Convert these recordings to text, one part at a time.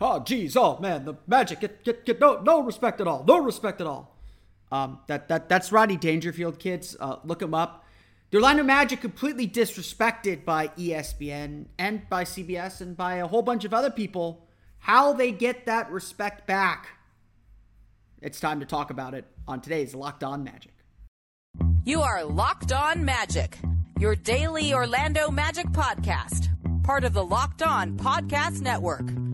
Oh, geez, oh man, the Magic get get get no no respect at all, no respect at all. Um, that that that's Rodney Dangerfield, kids. Uh, look him up. The Orlando Magic completely disrespected by ESPN and by CBS and by a whole bunch of other people. How they get that respect back? It's time to talk about it on today's Locked On Magic. You are Locked On Magic, your daily Orlando Magic podcast, part of the Locked On Podcast Network.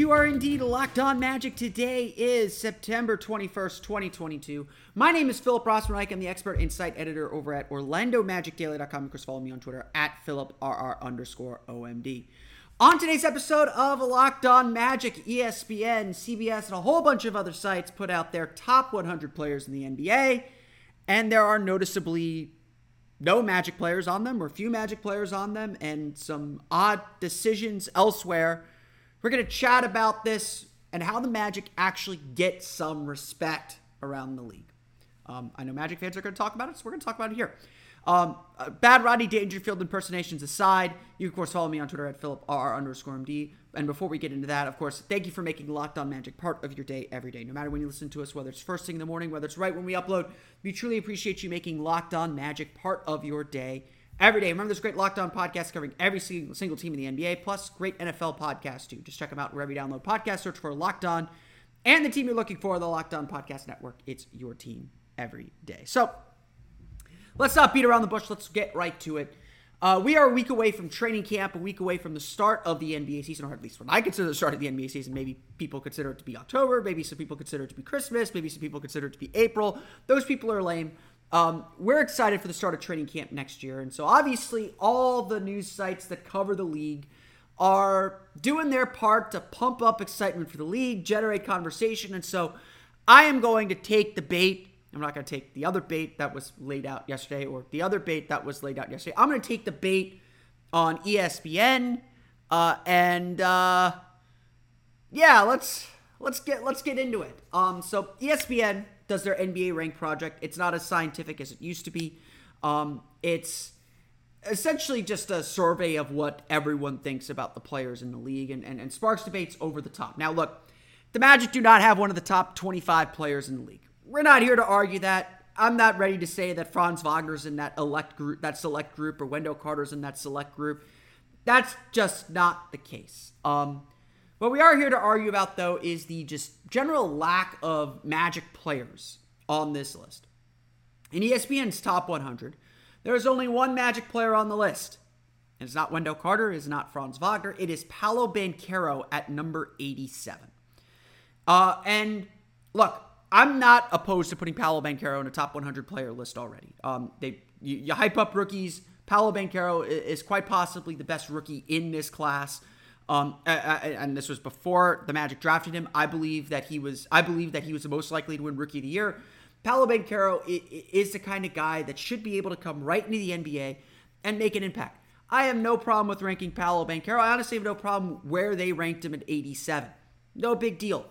You are indeed locked on magic. Today is September 21st, 2022. My name is Philip Rossman-Reich. I'm the expert insight editor over at OrlandoMagicDaily.com. Of course, follow me on Twitter at PhilipRR underscore OMD. On today's episode of Locked On Magic, ESPN, CBS, and a whole bunch of other sites put out their top 100 players in the NBA. And there are noticeably no Magic players on them, or few Magic players on them, and some odd decisions elsewhere. We're going to chat about this and how the Magic actually get some respect around the league. Um, I know Magic fans are going to talk about it, so we're going to talk about it here. Um, uh, bad Rodney Dangerfield impersonations aside, you of course follow me on Twitter at PhilipRR underscore MD. And before we get into that, of course, thank you for making Locked On Magic part of your day every day. No matter when you listen to us, whether it's first thing in the morning, whether it's right when we upload, we truly appreciate you making Locked On Magic part of your day every day. Remember, there's great Locked On podcast covering every single, team in the NBA, plus great NFL podcasts too. Just check them out wherever you download podcasts. Search for Locked On and the team you're looking for, the Locked On Podcast Network. It's your team every day. So let's not beat around the bush. Let's get right to it. Uh, we are a week away from training camp, a week away from the start of the NBA season, or at least when I consider the start of the NBA season. Maybe people consider it to be October, maybe some people consider it to be Christmas, maybe some people consider it to be April. Those people are lame. Um, we're excited for the start of training camp next year. And so, obviously, all the news sites that cover the league are doing their part to pump up excitement for the league, generate conversation. And so, I am going to take the bait. I'm not going to take the other bait that was laid out yesterday or the other bait that was laid out yesterday. I'm going to take the bait on ESPN. Uh, and uh, yeah, let's let's get let's get into it. Um, so ESPN does their NBA rank project. It's not as scientific as it used to be. Um, it's essentially just a survey of what everyone thinks about the players in the league and, and, and sparks debates over the top. Now, look, the Magic do not have one of the top 25 players in the league. We're not here to argue that. I'm not ready to say that Franz Wagner's in that elect group, that select group, or Wendell Carter's in that select group. That's just not the case. Um, what we are here to argue about, though, is the just general lack of Magic players on this list. In ESPN's top 100, there is only one Magic player on the list. And it's not Wendell Carter, it's not Franz Wagner, it is Paolo Banchero at number 87. Uh, and look, I'm not opposed to putting Paolo Banchero in a top 100 player list already. Um, they you, you hype up rookies. Paolo Banchero is quite possibly the best rookie in this class. Um, and this was before the Magic drafted him. I believe that he was. I believe that he was the most likely to win Rookie of the Year. Paolo Banchero is the kind of guy that should be able to come right into the NBA and make an impact. I have no problem with ranking Paolo Banchero. I honestly have no problem where they ranked him at 87. No big deal.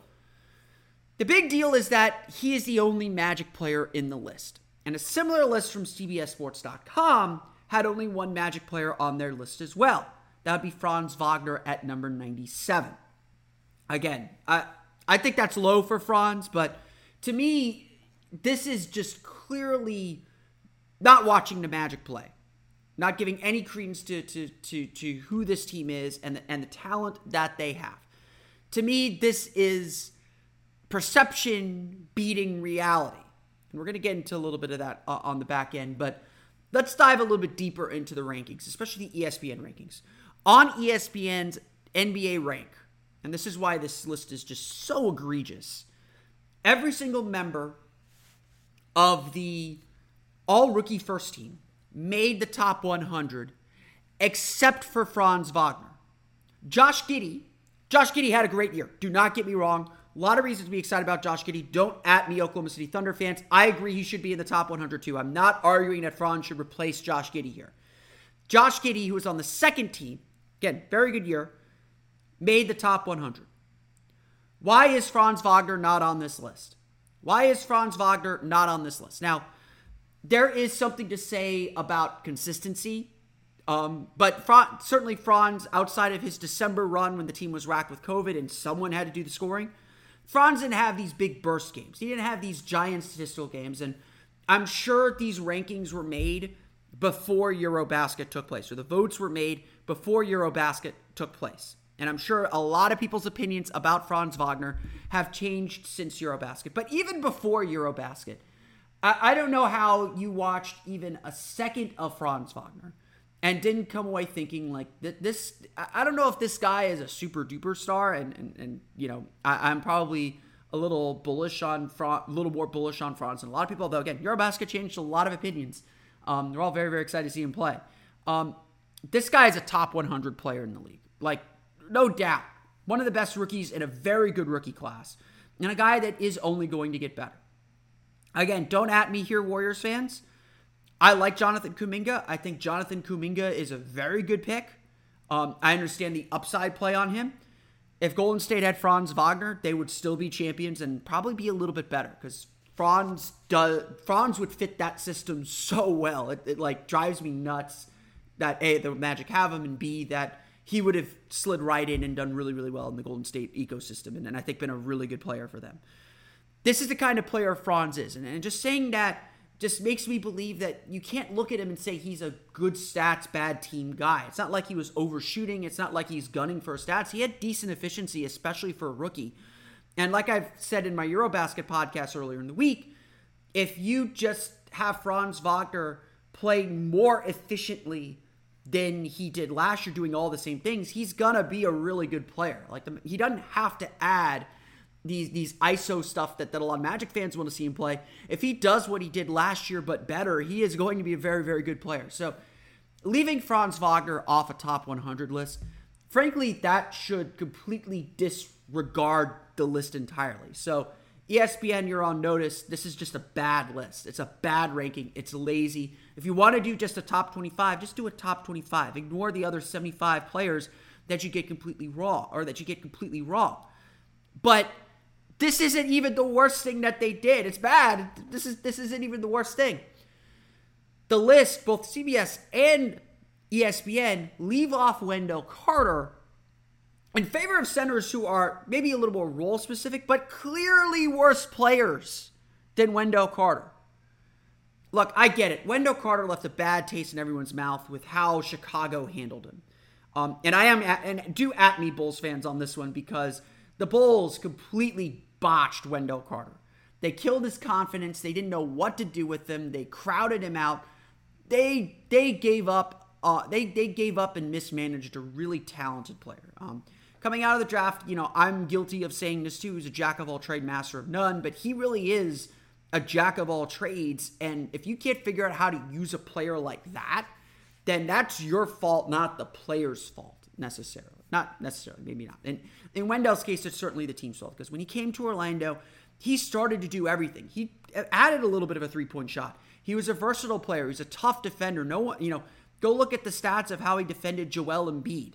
The big deal is that he is the only Magic player in the list. And a similar list from CBSSports.com had only one Magic player on their list as well. That would be Franz Wagner at number 97. Again, I, I think that's low for Franz, but to me, this is just clearly not watching the Magic play, not giving any credence to, to, to, to who this team is and the, and the talent that they have. To me, this is perception beating reality. And we're going to get into a little bit of that uh, on the back end, but let's dive a little bit deeper into the rankings, especially the ESPN rankings. On ESPN's NBA rank, and this is why this list is just so egregious. Every single member of the all rookie first team made the top 100 except for Franz Wagner. Josh Giddey, Josh Giddey had a great year. Do not get me wrong. A lot of reasons to be excited about Josh Giddey. Don't at me, Oklahoma City Thunder fans. I agree he should be in the top 100 too. I'm not arguing that Franz should replace Josh Giddey here. Josh Giddey, who was on the second team, again, very good year, made the top 100. Why is Franz Wagner not on this list? Why is Franz Wagner not on this list? Now, there is something to say about consistency. Um, but Fra- certainly Franz, outside of his December run when the team was racked with COVID and someone had to do the scoring, Franz didn't have these big burst games. He didn't have these giant statistical games. And I'm sure these rankings were made before Eurobasket took place, or the votes were made before Eurobasket took place. And I'm sure a lot of people's opinions about Franz Wagner have changed since Eurobasket. But even before Eurobasket, I, I don't know how you watched even a second of Franz Wagner and didn't come away thinking like this. I don't know if this guy is a super duper star, and and, and you know I, am probably a little bullish on Franz, a little more bullish on Franz than a lot of people. Though again, Eurobasket changed a lot of opinions. Um, they're all very very excited to see him play. Um, this guy is a top 100 player in the league, like no doubt, one of the best rookies in a very good rookie class, and a guy that is only going to get better. Again, don't at me here, Warriors fans. I like Jonathan Kuminga. I think Jonathan Kuminga is a very good pick. Um, I understand the upside play on him. If Golden State had Franz Wagner, they would still be champions and probably be a little bit better because Franz does Franz would fit that system so well. It, it like drives me nuts that a the Magic have him and b that he would have slid right in and done really really well in the Golden State ecosystem and, and I think been a really good player for them. This is the kind of player Franz is, and, and just saying that just makes me believe that you can't look at him and say he's a good stats, bad team guy. It's not like he was overshooting. It's not like he's gunning for stats. He had decent efficiency, especially for a rookie. And like I've said in my Eurobasket podcast earlier in the week, if you just have Franz Wagner play more efficiently than he did last year, doing all the same things, he's gonna be a really good player. Like the, he doesn't have to add these these ISO stuff that, that a lot of Magic fans want to see him play. If he does what he did last year but better, he is going to be a very, very good player. So leaving Franz Wagner off a top 100 list, frankly, that should completely disregard the list entirely. So ESPN, you're on notice. This is just a bad list. It's a bad ranking. It's lazy. If you want to do just a top 25, just do a top 25. Ignore the other 75 players that you get completely raw or that you get completely wrong. But this isn't even the worst thing that they did. It's bad. This is this isn't even the worst thing. The list, both CBS and ESPN, leave off Wendell Carter in favor of centers who are maybe a little more role specific, but clearly worse players than Wendell Carter. Look, I get it. Wendell Carter left a bad taste in everyone's mouth with how Chicago handled him. Um, and I am, at, and do at me, Bulls fans, on this one because the Bulls completely botched Wendell Carter. They killed his confidence. They didn't know what to do with him. They crowded him out. They they gave up. Uh, they they gave up and mismanaged a really talented player. Um, coming out of the draft, you know, I'm guilty of saying this too. He's a jack of all trade, master of none, but he really is a jack of all trades. And if you can't figure out how to use a player like that, then that's your fault, not the player's fault necessarily. Not necessarily, maybe not. And in Wendell's case, it's certainly the team's fault because when he came to Orlando, he started to do everything. He added a little bit of a three point shot. He was a versatile player. He's a tough defender. No one, you know, go look at the stats of how he defended Joel Embiid.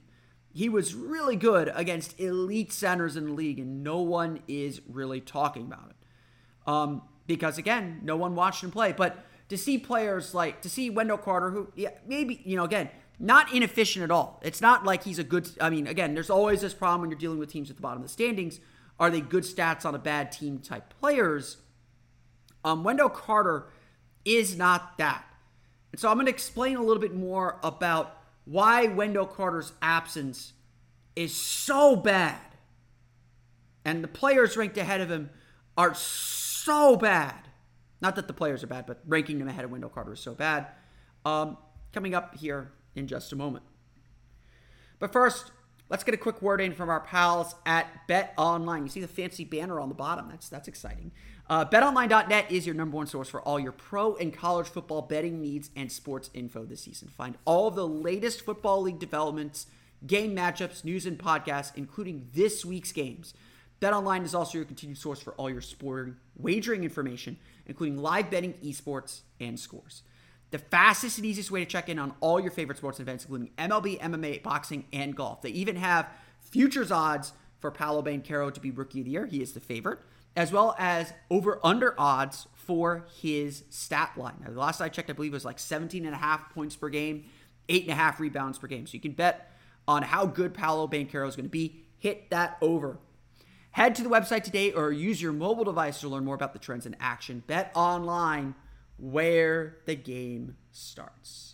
He was really good against elite centers in the league, and no one is really talking about it. Um, because again, no one watched him play. But to see players like to see Wendell Carter, who yeah, maybe you know, again, not inefficient at all. It's not like he's a good. I mean, again, there's always this problem when you're dealing with teams at the bottom of the standings. Are they good stats on a bad team type players? Um, Wendell Carter is not that. And so I'm going to explain a little bit more about why Wendell Carter's absence is so bad. And the players ranked ahead of him are so bad. Not that the players are bad, but ranking them ahead of Wendell Carter is so bad. Um, coming up here in just a moment. But first, let's get a quick word in from our pals at Bet Online. You see the fancy banner on the bottom. That's that's exciting. Uh, BetOnline.net is your number one source for all your pro and college football betting needs and sports info this season. Find all the latest football league developments, game matchups, news, and podcasts, including this week's games. BetOnline is also your continued source for all your sporting wagering information, including live betting, esports, and scores. The fastest and easiest way to check in on all your favorite sports events, including MLB, MMA, boxing, and golf. They even have futures odds for Paolo Banchero to be Rookie of the Year. He is the favorite as well as over under odds for his stat line. Now, the last I checked, I believe it was like 17 and a half points per game, eight and a half rebounds per game. So you can bet on how good Paolo Banchero is going to be. Hit that over. Head to the website today or use your mobile device to learn more about the trends in action. Bet online where the game starts.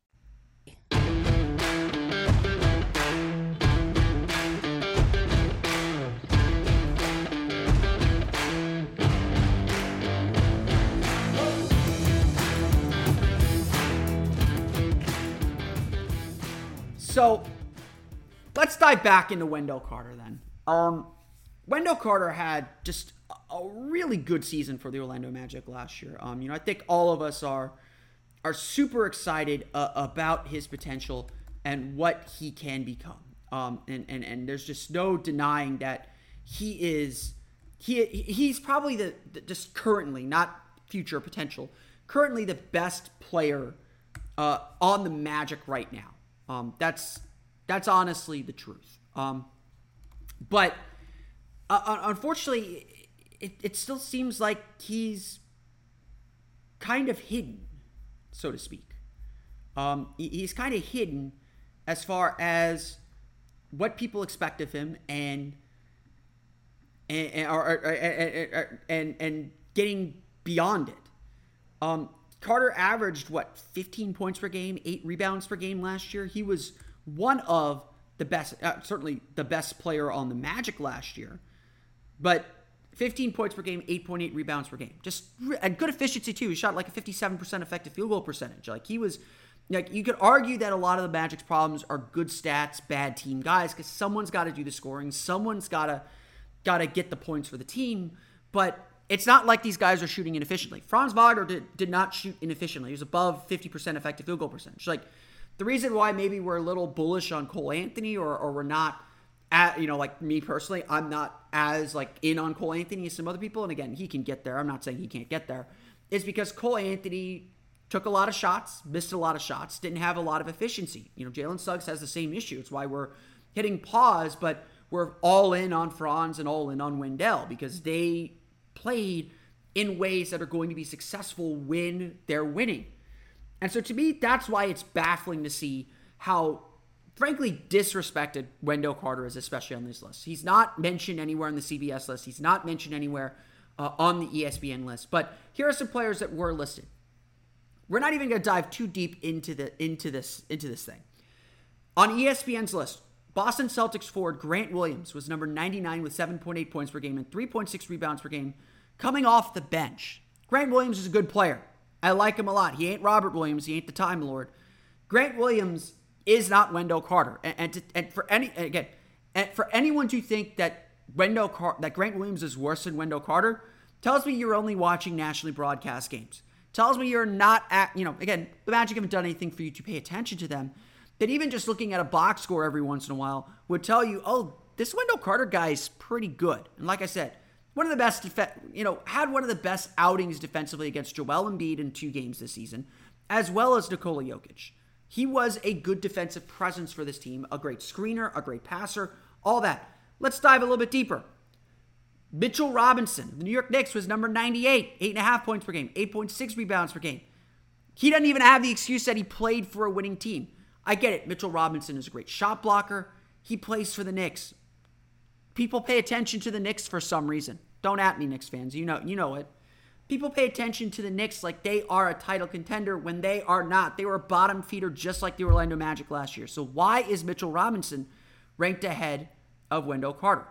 So let's dive back into Wendell Carter then. Um, Wendell Carter had just a really good season for the Orlando Magic last year. Um, you know, I think all of us are are super excited uh, about his potential and what he can become. Um, and, and and there's just no denying that he is he he's probably the, the just currently not future potential currently the best player uh, on the Magic right now. Um, that's that's honestly the truth. Um, but uh, unfortunately, it, it still seems like he's kind of hidden, so to speak. Um, he's kind of hidden as far as what people expect of him and and and, or, or, and, and, and getting beyond it. Um, Carter averaged what 15 points per game, eight rebounds per game last year. He was one of the best, uh, certainly the best player on the Magic last year. But 15 points per game, 8.8 rebounds per game. Just a good efficiency too. He shot like a 57% effective field goal percentage. Like he was like you could argue that a lot of the Magic's problems are good stats, bad team guys cuz someone's got to do the scoring, someone's got to got to get the points for the team, but it's not like these guys are shooting inefficiently. Franz Wagner did, did not shoot inefficiently. He was above 50% effective field goal percentage. Like the reason why maybe we're a little bullish on Cole Anthony or, or we're not at, you know, like me personally, I'm not as like in on Cole Anthony as some other people. And again, he can get there. I'm not saying he can't get there. Is because Cole Anthony took a lot of shots, missed a lot of shots, didn't have a lot of efficiency. You know, Jalen Suggs has the same issue. It's why we're hitting pause, but we're all in on Franz and all in on Wendell because they played in ways that are going to be successful when they're winning. And so to me, that's why it's baffling to see how, frankly, disrespected Wendell Carter is, especially on this list. He's not mentioned anywhere on the CBS list, he's not mentioned anywhere uh, on the ESPN list. But here are some players that were listed. We're not even going to dive too deep into the into this into this thing. On ESPN's list, Boston Celtics forward Grant Williams was number 99 with 7.8 points per game and 3.6 rebounds per game coming off the bench. Grant Williams is a good player. I like him a lot. He ain't Robert Williams. He ain't the Time Lord. Grant Williams is not Wendell Carter. And, and, to, and for any again, and for anyone to think that Wendell Car- that Grant Williams is worse than Wendell Carter tells me you're only watching nationally broadcast games. Tells me you're not at you know again the Magic haven't done anything for you to pay attention to them. That even just looking at a box score every once in a while would tell you, oh, this Wendell Carter guy is pretty good. And like I said, one of the best, def- you know, had one of the best outings defensively against Joel Embiid in two games this season, as well as Nikola Jokic. He was a good defensive presence for this team, a great screener, a great passer, all that. Let's dive a little bit deeper. Mitchell Robinson, the New York Knicks, was number 98, 8.5 points per game, 8.6 rebounds per game. He doesn't even have the excuse that he played for a winning team. I get it. Mitchell Robinson is a great shot blocker. he plays for the Knicks. People pay attention to the Knicks for some reason. Don't at me, Knicks fans. You know, you know it. People pay attention to the Knicks like they are a title contender when they are not. They were a bottom feeder just like the Orlando Magic last year. So why is Mitchell Robinson ranked ahead of Wendell Carter?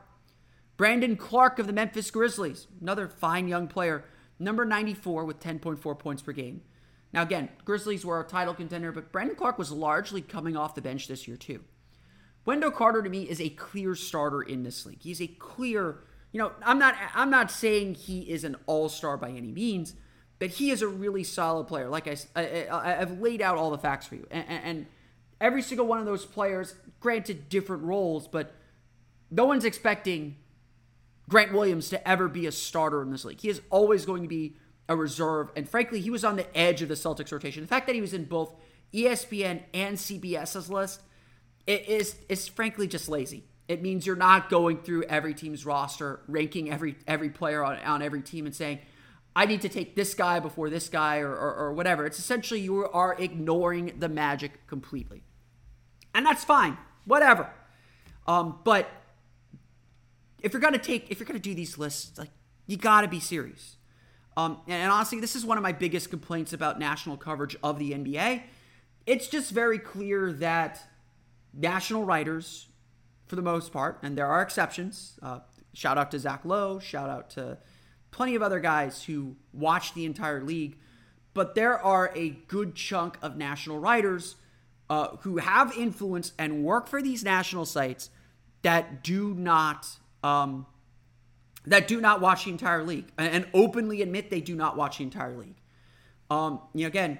Brandon Clarke of the Memphis Grizzlies, another fine young player, number 94 with 10.4 points per game. Now, again, Grizzlies were a title contender, but Brandon Clarke was largely coming off the bench this year, too. Wendell Carter to me is a clear starter in this league. He's a clear you know, I'm not I'm not saying he is an all-star by any means, but he is a really solid player. Like I, I, have laid out all the facts for you, and, and every single one of those players, granted different roles, but no one's expecting Grant Williams to ever be a starter in this league. He is always going to be a reserve, and frankly, he was on the edge of the Celtics rotation. The fact that he was in both ESPN and CBS's list it is is frankly just lazy. It means you're not going through every team's roster, ranking every every player on, on every team and saying, I need to take this guy before this guy or, or, or whatever. It's essentially you are ignoring the magic completely. And that's fine. Whatever. Um, but if you're gonna take if you're gonna do these lists, like you gotta be serious. Um, and, and honestly, this is one of my biggest complaints about national coverage of the NBA. It's just very clear that national writers for the most part, and there are exceptions. Uh, shout out to Zach Lowe, shout out to plenty of other guys who watch the entire league. But there are a good chunk of national writers uh, who have influence and work for these national sites that do not um, that do not watch the entire league and openly admit they do not watch the entire league. Um, you know, again,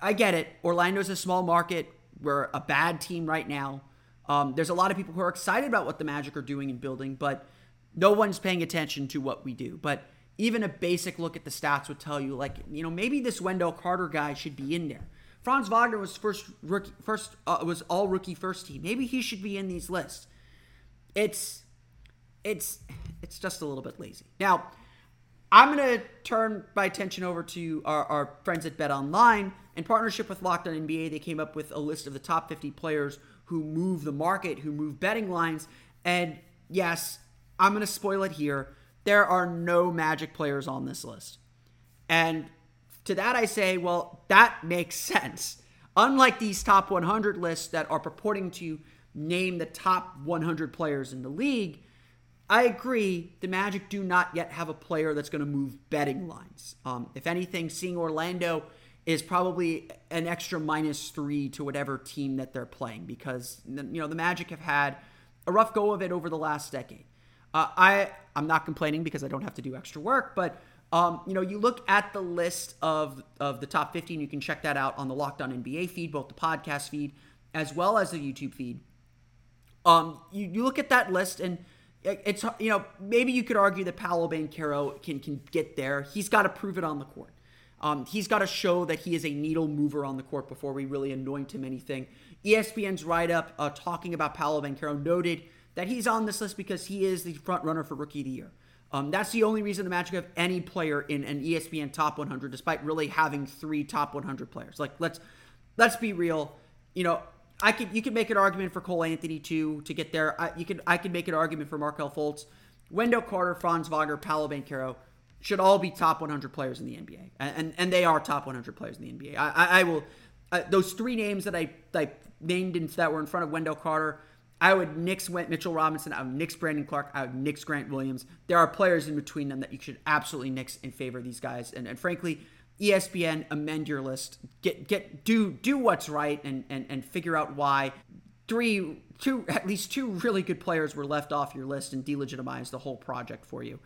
I get it. Orlando's a small market. We're a bad team right now. Um, there's a lot of people who are excited about what the Magic are doing and building, but no one's paying attention to what we do. But even a basic look at the stats would tell you, like, you know, maybe this Wendell Carter guy should be in there. Franz Wagner was first rookie, first uh, was all rookie first team. Maybe he should be in these lists. It's, it's, it's just a little bit lazy. Now, I'm going to turn my attention over to our, our friends at Bet Online. In partnership with Locked On NBA, they came up with a list of the top 50 players who move the market, who move betting lines. And yes, I'm going to spoil it here. There are no Magic players on this list. And to that, I say, well, that makes sense. Unlike these top 100 lists that are purporting to name the top 100 players in the league, I agree. The Magic do not yet have a player that's going to move betting lines. Um, if anything, seeing Orlando is probably an extra minus three to whatever team that they're playing because you know the Magic have had a rough go of it over the last decade. Uh, I I'm not complaining because I don't have to do extra work, but um, you know you look at the list of of the top 15. You can check that out on the Locked On NBA feed, both the podcast feed as well as the YouTube feed. Um, you, you look at that list and it's you know maybe you could argue that Paolo Banchero can can get there. He's got to prove it on the court. Um, he's got to show that he is a needle mover on the court before we really anoint him anything. ESPN's write up uh, talking about Paolo Banchero noted that he's on this list because he is the front runner for Rookie of the Year. Um, that's the only reason the Magic have any player in an ESPN top 100, despite really having three top 100 players. Like let's let's be real. You know, I could you could make an argument for Cole Anthony too to get there. I, you could I could make an argument for Markelle Fultz, Wendell Carter, Franz Wagner, Paolo Banchero should all be top 100 players in the NBA, and and, and they are top 100 players in the NBA. I, I, I will uh, those three names that I I named in, that were in front of Wendell Carter. I would nix Mitchell Robinson. I would nix Brandon Clarke. I would nix Grant Williams. There are players in between them that you should absolutely nix in favor of these guys. And, and frankly, ESPN, amend your list. Get get do do what's right and and and figure out why three two at least two really good players were left off your list and delegitimize the whole project for you.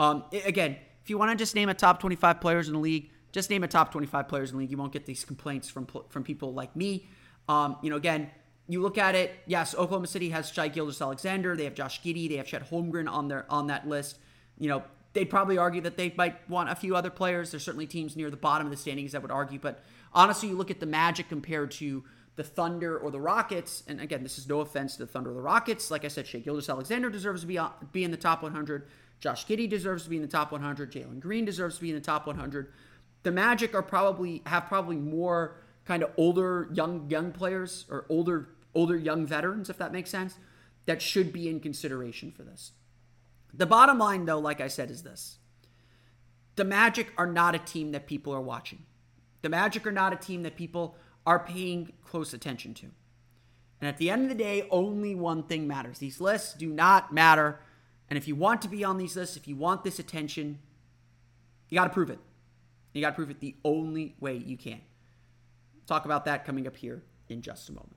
Um, again, if you want to just name a top 25 players in the league, just name a top 25 players in the league. You won't get these complaints from from people like me. Um, you know, again, you look at it. Yes, Oklahoma City has Shai Gilgeous-Alexander. They have Josh Giddey. They have Chet Holmgren on their on that list. You know, they'd probably argue that they might want a few other players. There's certainly teams near the bottom of the standings that would argue. But honestly, you look at the Magic compared to the Thunder or the Rockets, and again, this is no offense to the Thunder or the Rockets. Like I said, Shai Gilgeous-Alexander deserves to be uh, be in the top 100. Josh Giddey deserves to be in the top 100. Jalen Green deserves to be in the top 100. The Magic are probably have probably more kind of older young young players or older older young veterans, if that makes sense. that should be in consideration for this. The bottom line, though, like I said, is this the Magic are not a team that people are watching. The Magic are not a team that people are paying close attention to. And at the end of the day, only one thing matters. These lists do not matter. And if you want to be on these lists, if you want this attention, you got to prove it. You got to prove it the only way you can. Talk about that coming up here in just a moment.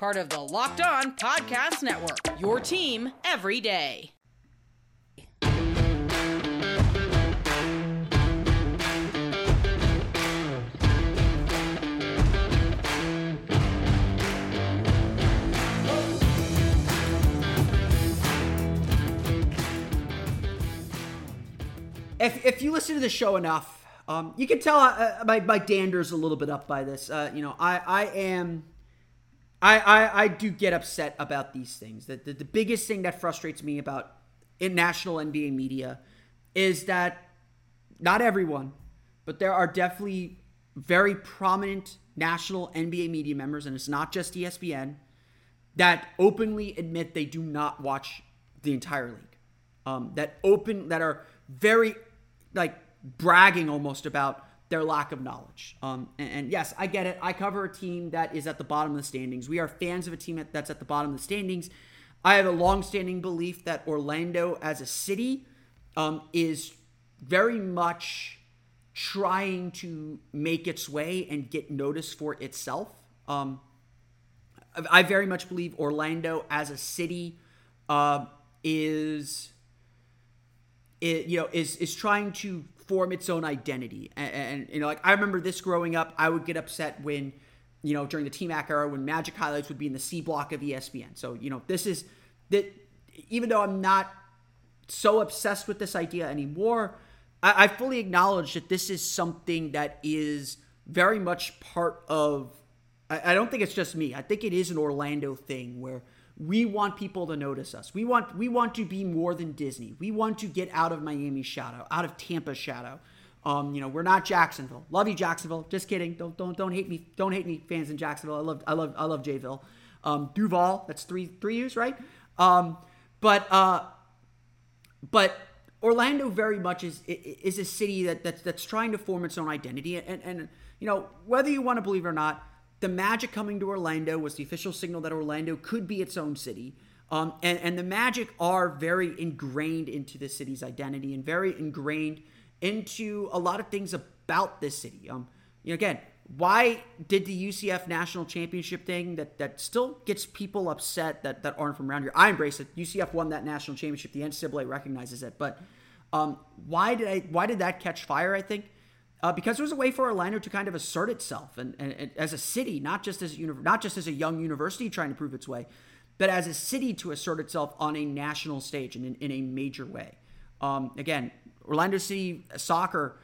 Part of the Locked On Podcast Network. Your team every day. If, if you listen to the show enough, um, you can tell uh, my, my dander's a little bit up by this. Uh, you know, I, I am I, I, I do get upset about these things. The, the, the biggest thing that frustrates me about in national NBA media is that not everyone, but there are definitely very prominent national NBA media members, and it's not just ESPN, that openly admit they do not watch the entire league. Um, that open that are very like bragging almost about their lack of knowledge. Um, and, and, yes, I get it. I cover a team that is at the bottom of the standings. We are fans of a team that's at the bottom of the standings. I have a long-standing belief that Orlando, as a city, um, is very much trying to make its way and get notice for itself. Um, I very much believe Orlando, as a city, uh, is, it, you know, is is trying to form its own identity. And, and, you know, like I remember this growing up, I would get upset when, you know, during the T Mac era when Magic highlights would be in the C block of ESPN. So, you know, this is that even though I'm not so obsessed with this idea anymore, I, I fully acknowledge that this is something that is very much part of I, I don't think it's just me. I think it is an Orlando thing where we want people to notice us. We want we want to be more than Disney. We want to get out of Miami's shadow, out of Tampa's shadow. Um, you know, we're not Jacksonville. Love you, Jacksonville. Just kidding. Don't don't don't hate me. Don't hate me, fans in Jacksonville. I love I love I love Jayville. Um, Duval. That's three three U's, right? Um, but uh, but Orlando very much is is a city that that's that's trying to form its own identity, and and you know whether you want to believe it or not, the Magic coming to Orlando was the official signal that Orlando could be its own city. Um, and, and the Magic are very ingrained into the city's identity and very ingrained into a lot of things about this city. Um, you know, again, why did the UCF national championship thing that that still gets people upset that that aren't from around here? I embrace it. UCF won that national championship. The NCAA recognizes it, but um, why did I? Why did that catch fire? I think uh, because it was a way for Orlando to kind of assert itself and, and, and as a city, not just as a, not just as a young university trying to prove its way, but as a city to assert itself on a national stage and in, in a major way. Um, again, Orlando City soccer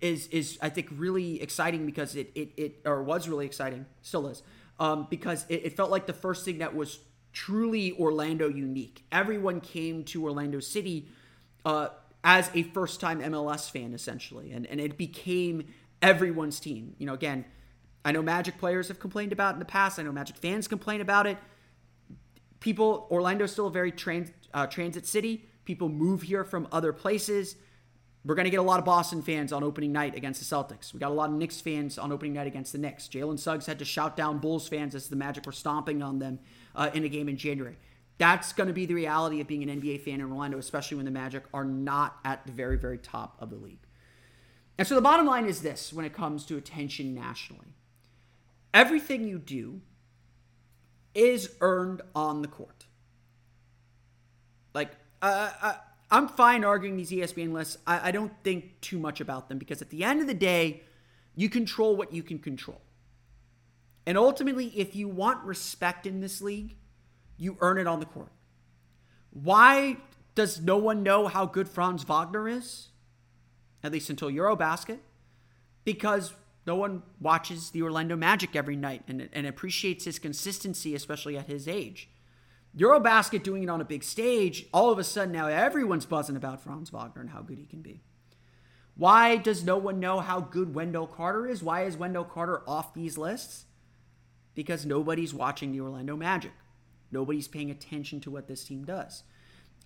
is is I think really exciting because it it, it or was really exciting, still is, um, because it, it felt like the first thing that was truly Orlando unique. Everyone came to Orlando City. Uh, as a first time MLS fan, essentially. And, and it became everyone's team. You know, again, I know Magic players have complained about in the past. I know Magic fans complain about it. People, Orlando's still a very trans, uh, transit city. People move here from other places. We're going to get a lot of Boston fans on opening night against the Celtics. We got a lot of Knicks fans on opening night against the Knicks. Jalen Suggs had to shout down Bulls fans as the Magic were stomping on them uh, in a game in January. That's going to be the reality of being an NBA fan in Orlando, especially when the Magic are not at the very, very top of the league. And so the bottom line is this when it comes to attention nationally everything you do is earned on the court. Like, uh, uh, I'm fine arguing these ESPN lists. I, I don't think too much about them because at the end of the day, you control what you can control. And ultimately, if you want respect in this league, you earn it on the court. Why does no one know how good Franz Wagner is? At least until Eurobasket. Because no one watches the Orlando Magic every night and, and appreciates his consistency, especially at his age. Eurobasket doing it on a big stage, all of a sudden now everyone's buzzing about Franz Wagner and how good he can be. Why does no one know how good Wendell Carter is? Why is Wendell Carter off these lists? Because nobody's watching the Orlando Magic. Nobody's paying attention to what this team does.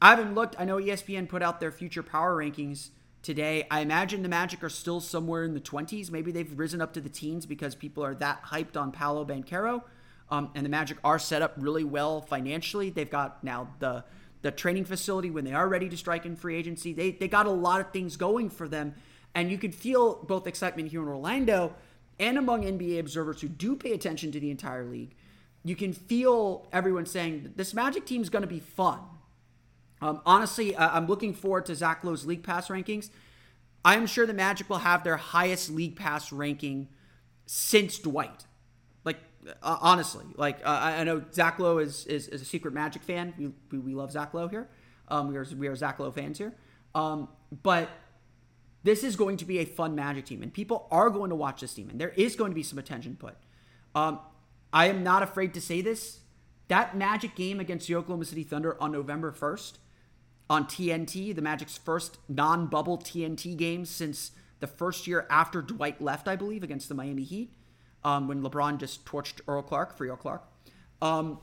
I haven't looked. I know ESPN put out their future power rankings today. I imagine the Magic are still somewhere in the 20s. Maybe they've risen up to the teens because people are that hyped on Paolo Banchero. Um, and the Magic are set up really well financially. They've got now the the training facility when they are ready to strike in free agency. They they got a lot of things going for them, and you could feel both excitement here in Orlando and among NBA observers who do pay attention to the entire league. You can feel everyone saying this Magic team is going to be fun. Um, honestly, I'm looking forward to Zach Lowe's league pass rankings. I am sure the Magic will have their highest league pass ranking since Dwight. Like uh, honestly, like uh, I know Zach Lowe is, is, is a secret Magic fan. We, we, we love Zach Lowe here. Um, we are we are Zach Lowe fans here. Um, but this is going to be a fun Magic team, and people are going to watch this team, and there is going to be some attention put. Um, I am not afraid to say this. That Magic game against the Oklahoma City Thunder on November first on TNT, the Magic's first non-bubble TNT game since the first year after Dwight left, I believe, against the Miami Heat, um, when LeBron just torched Earl Clark, free Earl Clark. Um,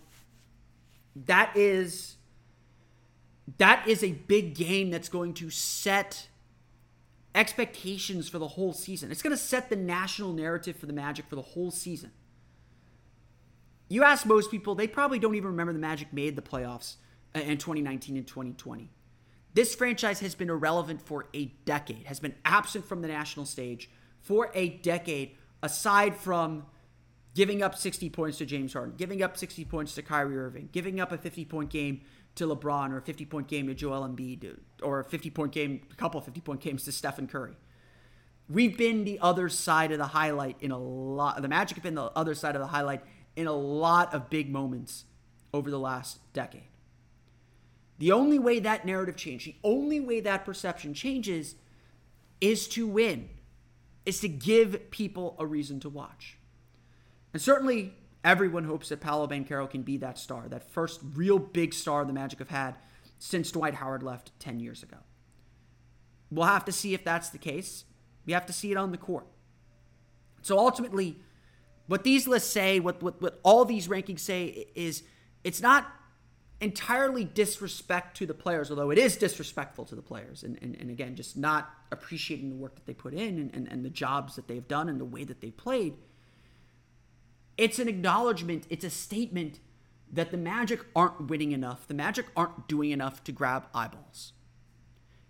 that is that is a big game that's going to set expectations for the whole season. It's going to set the national narrative for the Magic for the whole season. You ask most people, they probably don't even remember the Magic made the playoffs uh, in 2019 and 2020. This franchise has been irrelevant for a decade, has been absent from the national stage for a decade, aside from giving up 60 points to James Harden, giving up 60 points to Kyrie Irving, giving up a 50 point game to LeBron or a 50 point game to Joel Embiid or a 50 point game, a couple of 50 point games to Stephen Curry. We've been the other side of the highlight in a lot. The Magic have been the other side of the highlight in a lot of big moments over the last decade. The only way that narrative changes, the only way that perception changes is to win, is to give people a reason to watch. And certainly everyone hopes that Paolo Banchero can be that star, that first real big star the Magic have had since Dwight Howard left 10 years ago. We'll have to see if that's the case. We have to see it on the court. So ultimately, what these lists say, what, what, what all these rankings say is it's not entirely disrespect to the players, although it is disrespectful to the players. And, and, and again, just not appreciating the work that they put in and, and, and the jobs that they've done and the way that they played. It's an acknowledgement, it's a statement that the Magic aren't winning enough. The Magic aren't doing enough to grab eyeballs.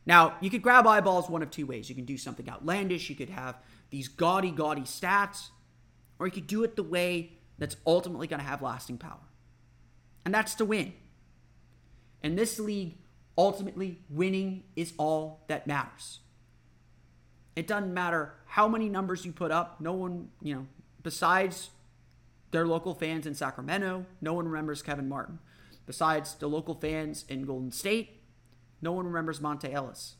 Now, you could grab eyeballs one of two ways. You can do something outlandish, you could have these gaudy, gaudy stats, or you could do it the way that's ultimately going to have lasting power. And that's to win. In this league, ultimately, winning is all that matters. It doesn't matter how many numbers you put up. No one, you know, besides their local fans in Sacramento, no one remembers Kevin Martin. Besides the local fans in Golden State, no one remembers Monta Ellis.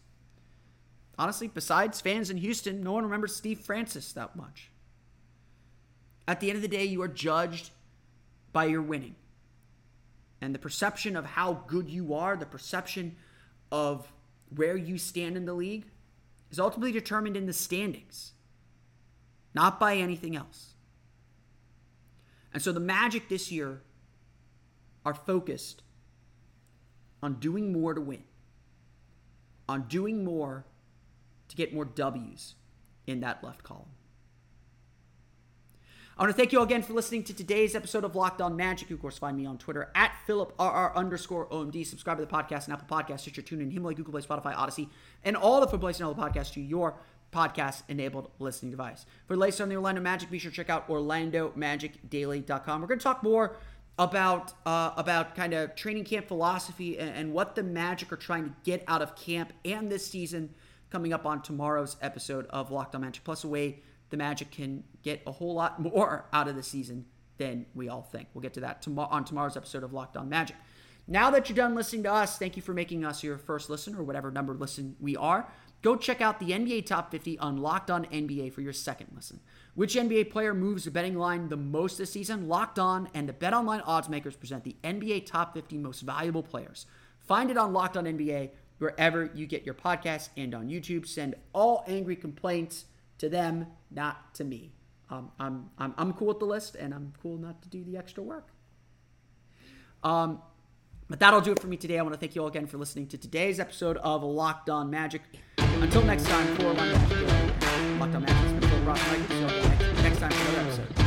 Honestly, besides fans in Houston, no one remembers Steve Francis that much. At the end of the day, you are judged by your winning and the perception of how good you are, the perception of where you stand in the league, is ultimately determined in the standings, not by anything else. And so the Magic this year are focused on doing more to win, on doing more to get more W's in that left column. I want to thank you all again for listening to today's episode of Locked On Magic. You, of course, find me on Twitter at PhilipRR underscore OMD. Subscribe to the podcast and Apple Podcasts, Stitcher, TuneIn, Himalaya, Google Play, Spotify, Audacy, and all the places and all the podcasts to your podcast-enabled listening device. For the latest on the Orlando Magic, be sure to check out OrlandoMagicDaily.com. We're going to talk more about uh, about kind of training camp philosophy and, and what the Magic are trying to get out of camp and this season coming up on tomorrow's episode of Locked On Magic, plus a way the Magic can get a whole lot more out of the season than we all think. We'll get to that tomorrow on tomorrow's episode of Locked On Magic. Now that you're done listening to us, thank you for making us your first listen or whatever number listen we are. Go check out the NBA Top 50 on Locked On NBA for your second listen. Which NBA player moves the betting line the most this season? Locked On and the Bet Online odds makers present the NBA Top 50 most valuable players. Find it on Locked On NBA wherever you get your podcasts and on YouTube. Send all angry complaints to them, not to me. Um, I'm, I'm, I'm cool with the list and I'm cool not to do the extra work. Um, but that'll do it for me today. I want to thank you all again for listening to today's episode of Locked On Magic. Until next time, for Locked On Magic, Ross. Mike, see next, next time for another episode